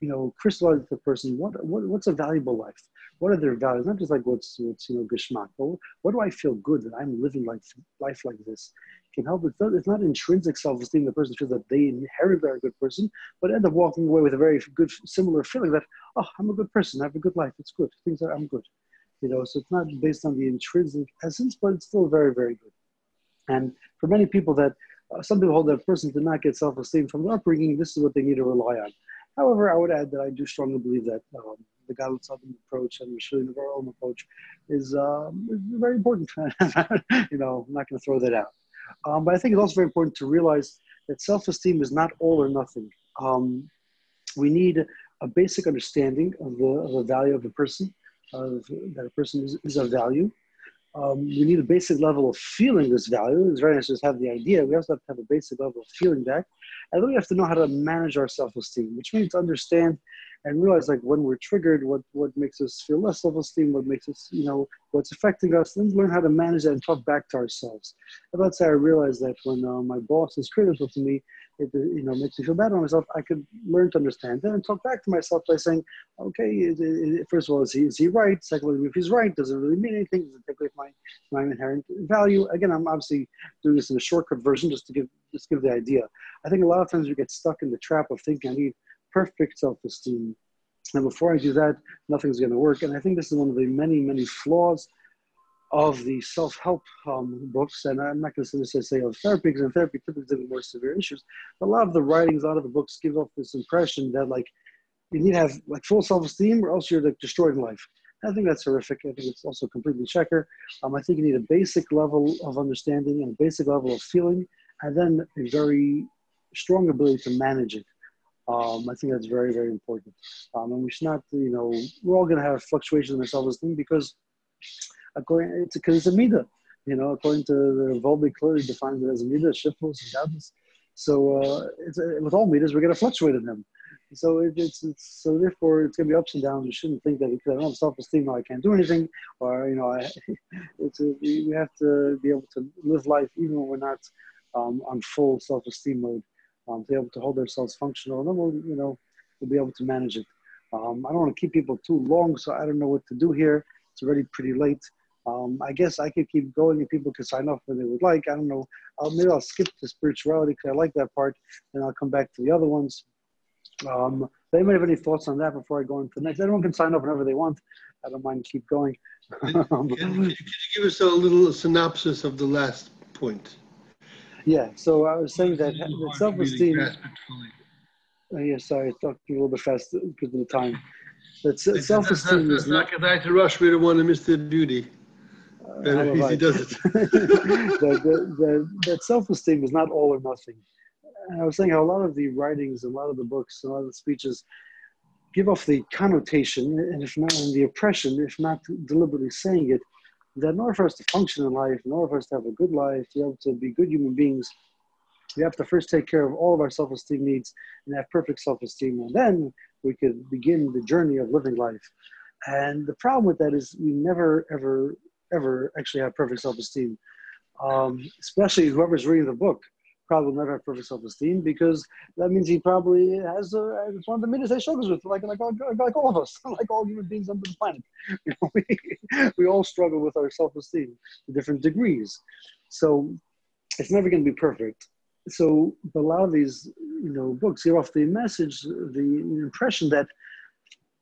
you know crystallize the person what, what what's a valuable life what are their values not just like what's what's you know geschmack but what do i feel good that i'm living life life like this can help. It's not, it's not intrinsic self-esteem. The person feels that they inherit they're a good person, but end up walking away with a very good, similar feeling that, oh, I'm a good person. I have a good life. It's good. Things are, I'm good. You know, so it's not based on the intrinsic essence, but it's still very, very good. And for many people that, uh, some people hold that a person did not get self-esteem from their upbringing, this is what they need to rely on. However, I would add that I do strongly believe that um, the Galil Southern approach and the Shilin of our own approach is, um, very important. (laughs) you know, I'm not going to throw that out. Um, but I think it's also very important to realize that self-esteem is not all or nothing. Um, we need a basic understanding of the, of the value of a person, of, that a person is, is of value. Um, we need a basic level of feeling this value. It's very nice to just have the idea. We also have to have a basic level of feeling that. And then we have to know how to manage our self-esteem, which means to understand and realize like when we're triggered, what what makes us feel less self-esteem, what makes us, you know, what's affecting us, then learn how to manage that and talk back to ourselves. And let's say I realize that when uh, my boss is critical to me, it you know makes me feel bad about myself. I could learn to understand that and talk back to myself by saying, okay, it, it, first of all, is he is he right? Secondly, if he's right, does it really mean anything? Does it take away my my inherent value? Again, I'm obviously doing this in a shortcut version just to give just give the idea. I think a lot of times we get stuck in the trap of thinking I need perfect self-esteem. And before I do that, nothing's going to work. And I think this is one of the many, many flaws of the self-help um, books. And I'm not going to necessarily say of therapy, because in therapy, typically deal with more severe issues. But a lot of the writings, a lot of the books give off this impression that like you need to have like full self-esteem, or else you're like destroyed in life. I think that's horrific. I think it's also completely sheker. Um, I think you need a basic level of understanding and a basic level of feeling, and then a very strong ability to manage it. Um, I think that's very, very important. Um, and we should not, you know, we're all going to have fluctuations in our self-esteem because according, it's because it's a midah, you know, according to the Wolbe clearly defines it as a midah, and shabbos. So uh, it's, uh, with all midas, we're going to fluctuate in them. So it, it's, it's, so therefore it's going to be ups and downs. We shouldn't think that because I don't have self-esteem, I can't do anything, or you know, I, (laughs) it's a, we have to be able to live life even when we're not um, on full self-esteem mode um, to be able to hold ourselves functional, and then we'll, you know, we'll be able to manage it. Um, I don't want to keep people too long, so I don't know what to do here. It's already pretty late. Um, I guess I could keep going and people could sign up when they would like. I don't know. I'll, maybe I'll skip the spirituality because I like that part, and I'll come back to the other ones. Um, does anybody have any thoughts on that before I go into the next? Everyone can sign up whenever they want. I don't mind keep going. (laughs) can, can, can you give us a little synopsis of the last point? Yeah, so I was saying that, that self esteem. Uh, yeah, sorry, I talked a little bit fast because of the time. That self esteem is not. Not back to rush. We (laughs) don't want to miss the beauty. Uh, easy does it. that, that, that self esteem is not all or nothing. And I was saying how a lot of the writings, a lot of the books, a lot of the speeches give off the connotation, and if not, and the oppression, if not deliberately saying it, that in order for us to function in life, in order for us to have a good life, to be able to be good human beings, we have to first take care of all of our self-esteem needs and have perfect self-esteem, and then we could begin the journey of living life. And the problem with that is we never, ever, ever actually have perfect self-esteem. Um, especially whoever's reading the book probably will never have perfect self-esteem because that means he probably has a, it's one of the midas he struggles with, like like all, like all of us, (laughs) like all human beings on the planet. (laughs) You know, we, we all struggle with our self-esteem to different degrees. So it's never going to be perfect. So a lot of these, you know, books give off the message, the impression that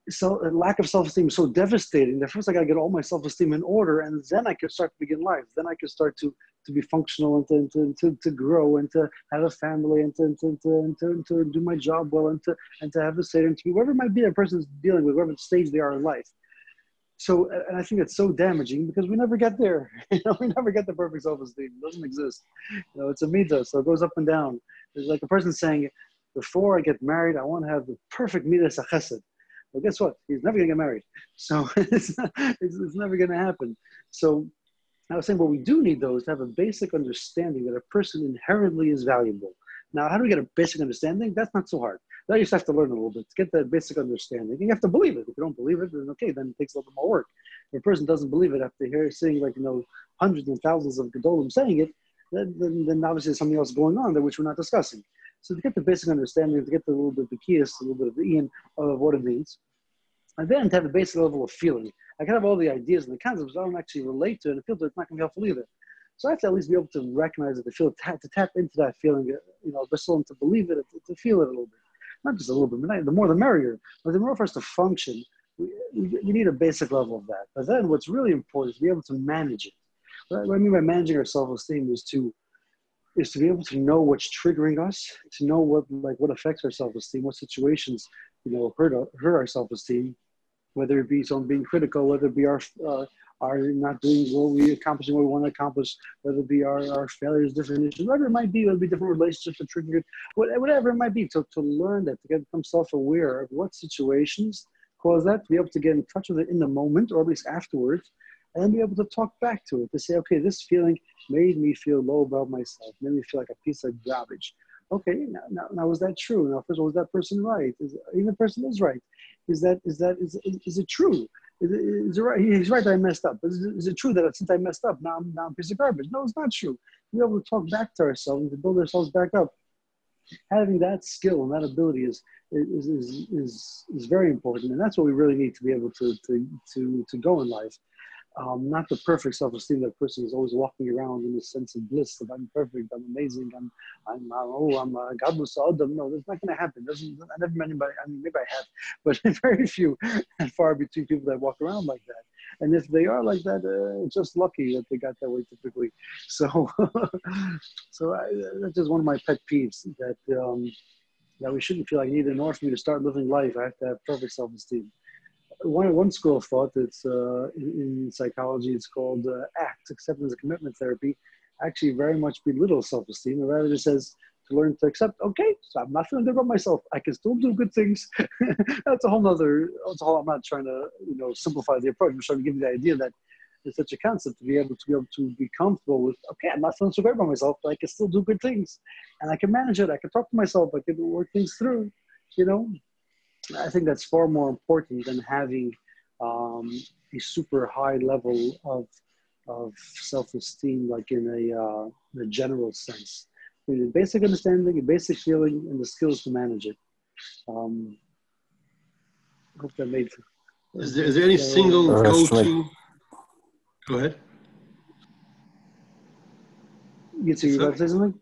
so uh, lack of self-esteem is so devastating that first I got to get all my self-esteem in order, and then I could start to begin life. Then I could start to to be functional and to, to, to, to grow and to have a family and to, to, to, to, to do my job well and to and to have a say and to it might be that person's dealing with, whatever stage they are in life. So and I think it's so damaging because we never get there. (laughs) You know, we never get the perfect self-esteem. It doesn't exist. You know, it's a midah, so it goes up and down. It's like a person saying, before I get married, I want to have the perfect midah chesed well, guess what? He's never going to get married. So (laughs) it's, it's, it's never going to happen. So I was saying what we do need, though, is to have a basic understanding that a person inherently is valuable. Now, how do we get a basic understanding? That's not so hard. Now you just have to learn a little bit to get that basic understanding. And You have to believe it. If you don't believe it, then okay, then it takes a little bit more work. If a person doesn't believe it after hearing, seeing like, you know, hundreds and thousands of Gedolim saying it, then, then, then obviously there's something else going on there which we're not discussing. So to get the basic understanding, to get the little bit of the keys, a little bit of the Ian of what it means, and then to have a basic level of feeling. I can have all the ideas and the concepts, but I don't actually relate to it and feel that it's not going to be helpful either. So I have to at least be able to recognize it, to feel, to tap into that feeling, uh, you know, and to believe it, to feel it a little bit. Not just a little bit, but the more the merrier. But the more for us to function, we, you need a basic level of that. But then what's really important is to be able to manage it. What I mean by managing our self-esteem is to is to be able to know what's triggering us, to know what like what affects our self-esteem, what situations you know hurt hurt our self-esteem, whether it be someone being critical, whether it be our uh, our not doing what we accomplishing what we want to accomplish, whether it be our, our failures, different issues, whatever it might be, whether it be different relationships that trigger whatever it might be, to, to learn that, to get become self-aware of what situations cause that, to be able to get in touch with it in the moment or at least afterwards, and then be able to talk back to it to say, okay, this feeling made me feel low about myself, made me feel like a piece of garbage. okay, now, now, now is that true? Now, first of all, is that person right? Is, even the person is right. Is that, is that, is, is, is it true? Is, is it right? He's right that I messed up. Is, is it true that since I messed up, now I'm, now I'm a piece of garbage? No, it's not true. We're able to talk back to ourselves and to build ourselves back up. Having that skill and that ability is, is, is, is, is very important. And that's what we really need to be able to, to, to, to go in life um, not the perfect self-esteem that person is always walking around in a sense of bliss of I'm perfect, I'm amazing, I'm, I'm, uh, oh, I'm a gadlus Adam. No, that's not going to happen. Doesn't, I never met anybody, I mean, maybe I have, (laughs) but (laughs) very few and far between people that walk around like that. And if they are like that, uh, just lucky that they got that way typically. (laughs) So, so I, that's just one of my pet peeves that, um, that we shouldn't feel like need in order for me to start living life, I have to have perfect self-esteem one, one school of thought that's uh, in, in, psychology, it's called uh, ACT, acceptance and commitment therapy, actually very much belittles self-esteem. It rather just says to learn to accept, okay, so I'm not feeling good about myself. I can still do good things. (laughs) that's a whole nother, that's a whole, I'm not trying to, you know, simplify the approach. I'm trying to give you the idea that it's such a concept to be able to be able to be comfortable with, okay, I'm not feeling so great about myself, but I can still do good things. And I can manage it. I can talk to myself. I can work things through, you know, I think that's far more important than having um, a super high level of of self-esteem, like in a, uh, in a general sense. I mean, basic understanding, a basic feeling, and the skills to manage it. Um, I hope that made. Is there, is there any single go-to? Go ahead. You see, you about to say something?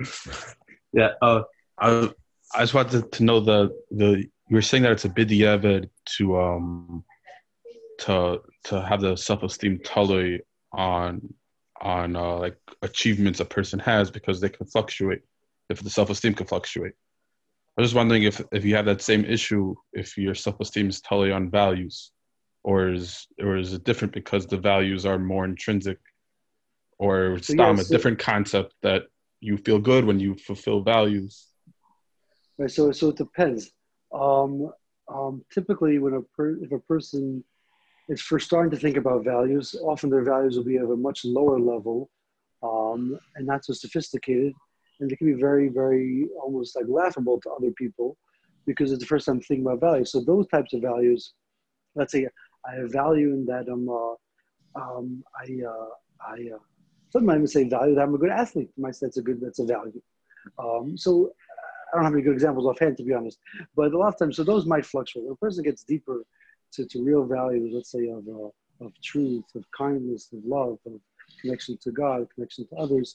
(laughs) Yeah, uh, I I just wanted to know the the you were saying that it's a b'dieved to um to to have the self esteem totally on on uh, like achievements a person has because they can fluctuate if the self esteem can fluctuate. I was just wondering if if you have that same issue if your self esteem is totally on values, or is or is it different because the values are more intrinsic, or it's so, a different concept that you feel good when you fulfill values Right. So so it depends. Um, um, typically, when a per, if a person is first starting to think about values, often their values will be of a much lower level um, and not so sophisticated, and they can be very, very almost like laughable to other people because it's the first time thinking about values. So those types of values, let's say I have value in that I'm, uh, um, I, uh, I, uh, sometimes say value that I'm a good athlete. My that's a good, that's a value. Um, so I don't have any good examples offhand, to be honest. But a lot of times, so those might fluctuate. When a person gets deeper to, to real values, let's say of, uh, of truth, of kindness, of love, of connection to God, connection to others,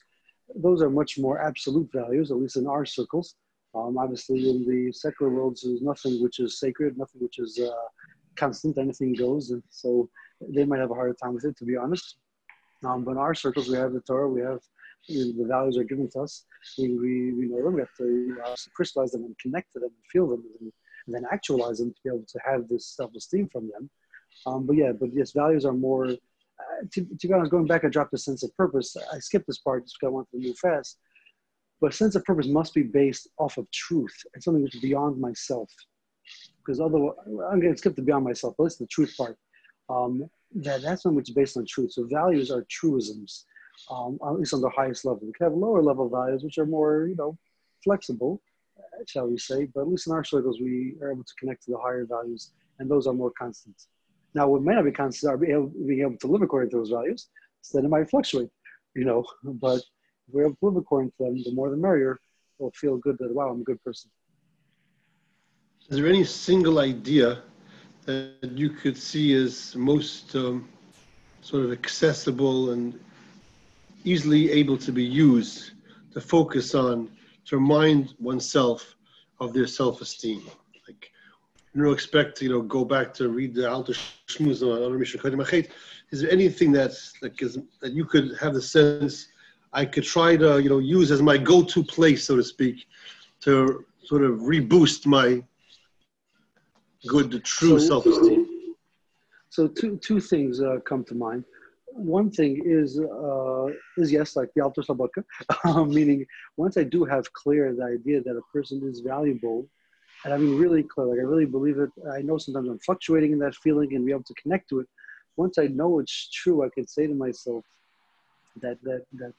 those are much more absolute values, at least in our circles. Um, obviously, in the secular world, there's nothing which is sacred, nothing which is uh, constant, anything goes. And so they might have a harder time with it, to be honest. Um, but in our circles, we have the Torah, we have you know, the values are given to us. We, we, we know them, we have to crystallize them and connect to them and feel them and, and, then actualize them to be able to have this self-esteem from them. Um, but yeah, but yes, values are more, uh, to, to be honest, going back, I dropped a sense of purpose. I skipped this part just because I wanted to move fast. But sense of purpose must be based off of truth and something is beyond myself. Because otherwise, I'm going to skip the beyond myself, but it's the truth part. Um, that, that's something which is based on truth. So values are truisms um, at least on the highest level. We can have lower level values, which are more, you know, flexible, uh, shall we say, but at least in our circles, we are able to connect to the higher values, and those are more constant. Now, what may not be constant are being able, being able to live according to those values, so then it might fluctuate, you know, (laughs) but if we're able to live according to them, the more the merrier, we'll feel good that, wow, I'm a good person. Is there any single idea that you could see as most um, sort of accessible and easily able to be used to focus on, to remind oneself of their self-esteem. Like, you don't expect to, you know, go back to read the Alter Shmuz on Mishnah Is there anything that's like is, that you could have the sense I could try to, you know, use as my go-to place, so to speak, to sort of reboost my good, true so, self-esteem? So two two things uh, come to mind one thing is uh, is yes, like the Alter Sabaka, (laughs) meaning once I do have clear the idea that a person is valuable, and I mean really clear, like I really believe it. I know sometimes I'm fluctuating in that feeling and be able to connect to it. Once I know it's true, I can say to myself that that that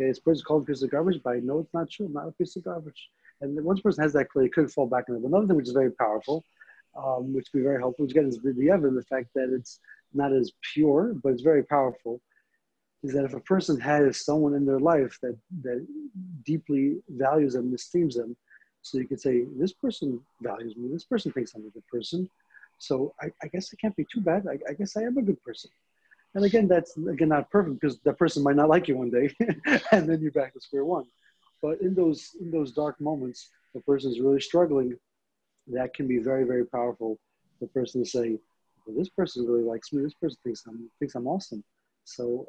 Okay, this person called a piece of garbage, but I know it's not true. I'm not a piece of garbage. And once a person has that clear, could fall back on it. But another thing which is very powerful, um, which can be very helpful, which again is the evidence, the fact that it's not as pure, but it's very powerful, is that if a person has someone in their life that that deeply values them, esteems them, so you could say, this person values me, this person thinks I'm a good person. So I, I guess I can't be too bad. I, I, guess I am a good person. And again, that's again not perfect because that person might not like you one day, (laughs) and then you're back to square one. But in those in those dark moments, the person is really struggling. That can be very very powerful. The person to say, "This person really likes me. This person thinks I'm thinks I'm awesome." So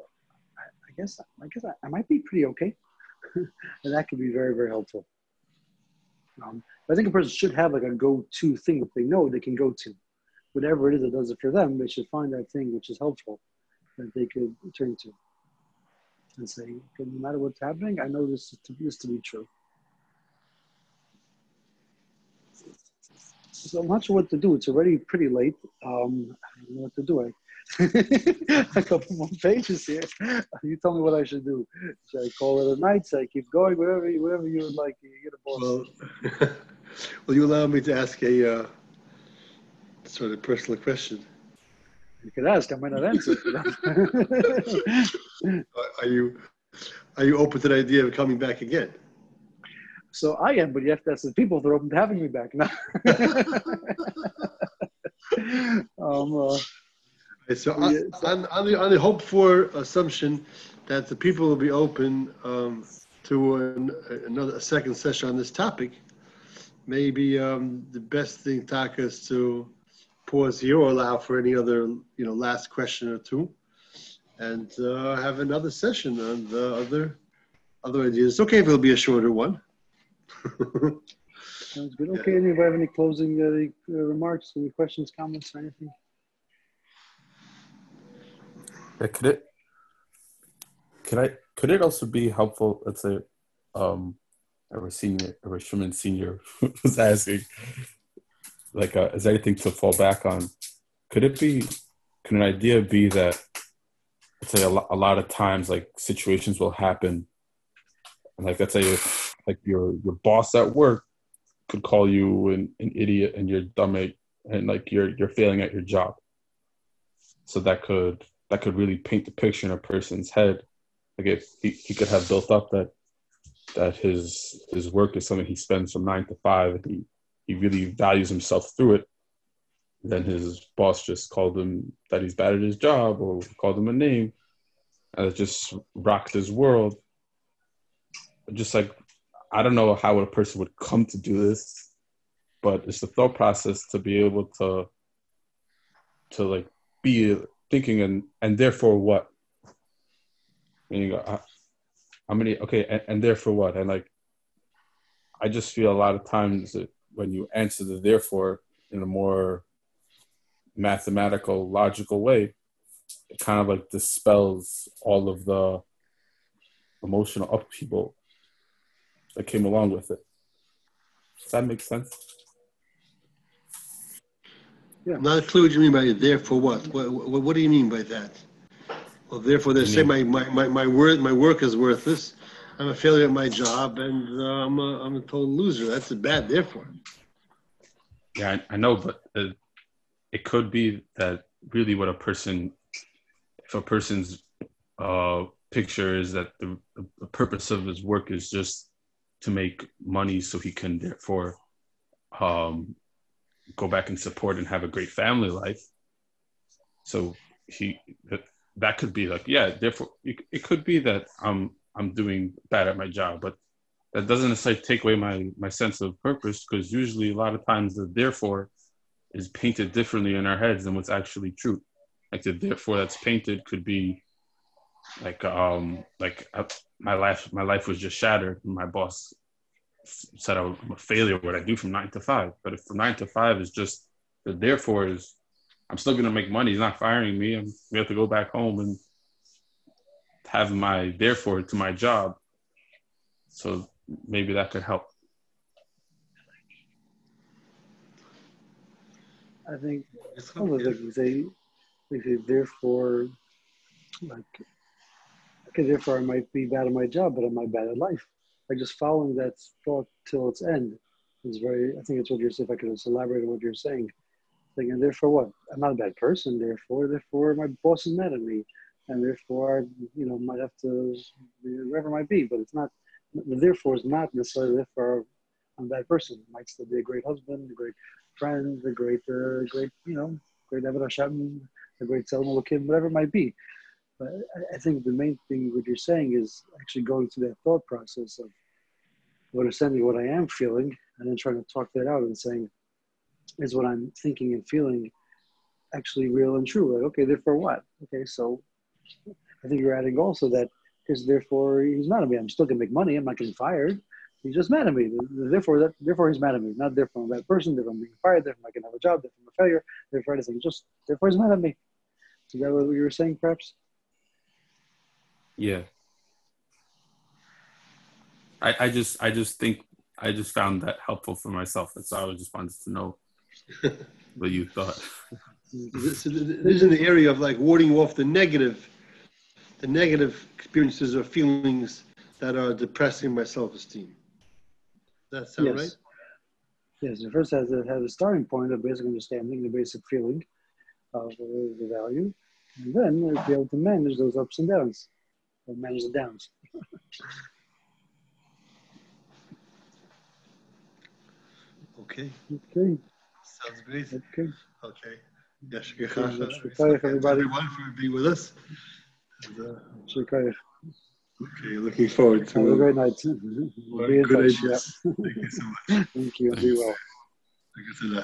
I, I guess I guess I, I might be pretty okay, (laughs) and that can be very very helpful. Um, I think a person should have like a go-to thing that they know they can go to. Whatever it is that does it for them, they should find that thing which is helpful that they could turn to and say, no matter what's happening, I know this to, this to be true. So I'm not sure what to do. It's already pretty late. Um, I don't know what to do. I, (laughs) a couple more pages here. You tell me what I should do. Should I call it a night? Should I keep going? Wherever, whatever you would like. You get a boss. Well, (laughs) will you allow me to ask a uh, sort of personal question? You could ask. I might not answer. (laughs) are you are you open to the idea of coming back again? So I am, but you have to ask the people if they're open to having me back. (laughs) now. (laughs) um, uh, so on, on, on, the, on the hope for assumption that the people will be open um, to an, another a second session on this topic, maybe um, the best thing, Taka, is to pause here or allow for any other, you know, last question or two, and uh, have another session on the other other ideas. It's okay if it'll be a shorter one. Sounds good. Okay, anybody have any closing uh, remarks, any questions, comments, or anything? Yeah, could it could I could it also be helpful? Let's say um a senior a Sherman senior (laughs) was asking like uh, is there anything to fall back on? Could it be can an idea be that let's say a, lo- a lot of times like situations will happen and like let's say if like your your boss at work could call you an, an idiot and you're dumb and like you're you're failing at your job so that could that could really paint the picture in a person's head. Like if he, he could have built up that that his his work is something he spends from nine to five and he, he really values himself through it. Then his boss just called him that he's bad at his job or called him a name. And it just rocked his world. Just like I don't know how a person would come to do this, but it's the thought process to be able to to like be thinking and and therefore what? And you go uh, how many okay and, and therefore what? And like i just feel a lot of times that when you answer the therefore in a more mathematical logical way it kind of like dispels all of the emotional upheaval that came along with it does that make sense yeah. Not clear what you mean by therefore what? What, what, what do you mean by that? Well, therefore they say my, my, my, my word my work is worthless. I'm a failure at my job and uh, I'm a I'm a total loser. That's a bad therefore. Yeah, I, I know, but uh, it could be that really what a person, if a person's uh, picture is that the, the purpose of his work is just to make money so he can therefore um, go back and support and have a great family life. So he that, could be like yeah. Therefore, it, it could be that I'm I'm doing bad at my job, but that doesn't necessarily take away my my sense of purpose because usually a lot of times the therefore is painted differently in our heads than what's actually true. Like the therefore that's painted could be like um like uh, my life my life was just shattered. My boss said I'm a failure what I do from nine to five. But if from nine to five is just the therefore is I'm still gonna make money. He's not firing me. I'm we have to go back home and have my therefore to my job. So maybe that could help. I think some of it they they say therefore like okay, therefore I might be bad at my job, but am I bad at life? Like just following that thought till its end is very, I think it's what you're saying, if I could just elaborate on what you're saying. Thinking, therefore what? I'm not a bad person, therefore, therefore my boss is mad at me. And therefore, I, you know, might have to, wherever it might be, but it's not, the therefore is not necessarily therefore I'm a bad person. Might still be a great husband, a great friend, a great, uh, great, you know, great Eved Hashem, a great Selma kid, whatever it might be. But I, think the main thing what you're saying is actually going through that thought process of understanding what I am feeling and then trying to talk that out and saying, is what I'm thinking and feeling actually real and true? Like, okay, therefore what? Okay, so I think you're adding also that because therefore he's mad at me. I'm still gonna make money. I'm not getting fired. He's just mad at me. Therefore, that therefore he's mad at me. Not therefore I'm a bad person. Therefore I'm being fired. Therefore I can have a job. Therefore I'm a failure. Therefore anything. Just therefore he's mad at me. Is that what you were saying, perhaps? Yeah. I, I just I just think I just found that helpful for myself. That's why I just wanted to know (laughs) what you thought. This, this is in the area of like warding off the negative, the negative experiences or feelings that are depressing my self-esteem. Does that sound yes. right? Yes, it first has a, has a starting point of basic understanding, the basic feeling of uh, the value, and then be able to manage those ups and downs, or manage the downs. Okay, Okay, sounds great. okay. Okay. Yes, Shukayach, everybody. everyone for being with us. And, uh, Okay, looking forward to it. Have a great night. more Be in good touch. Thank you so much. (laughs) Thank you. Be well. Thank you.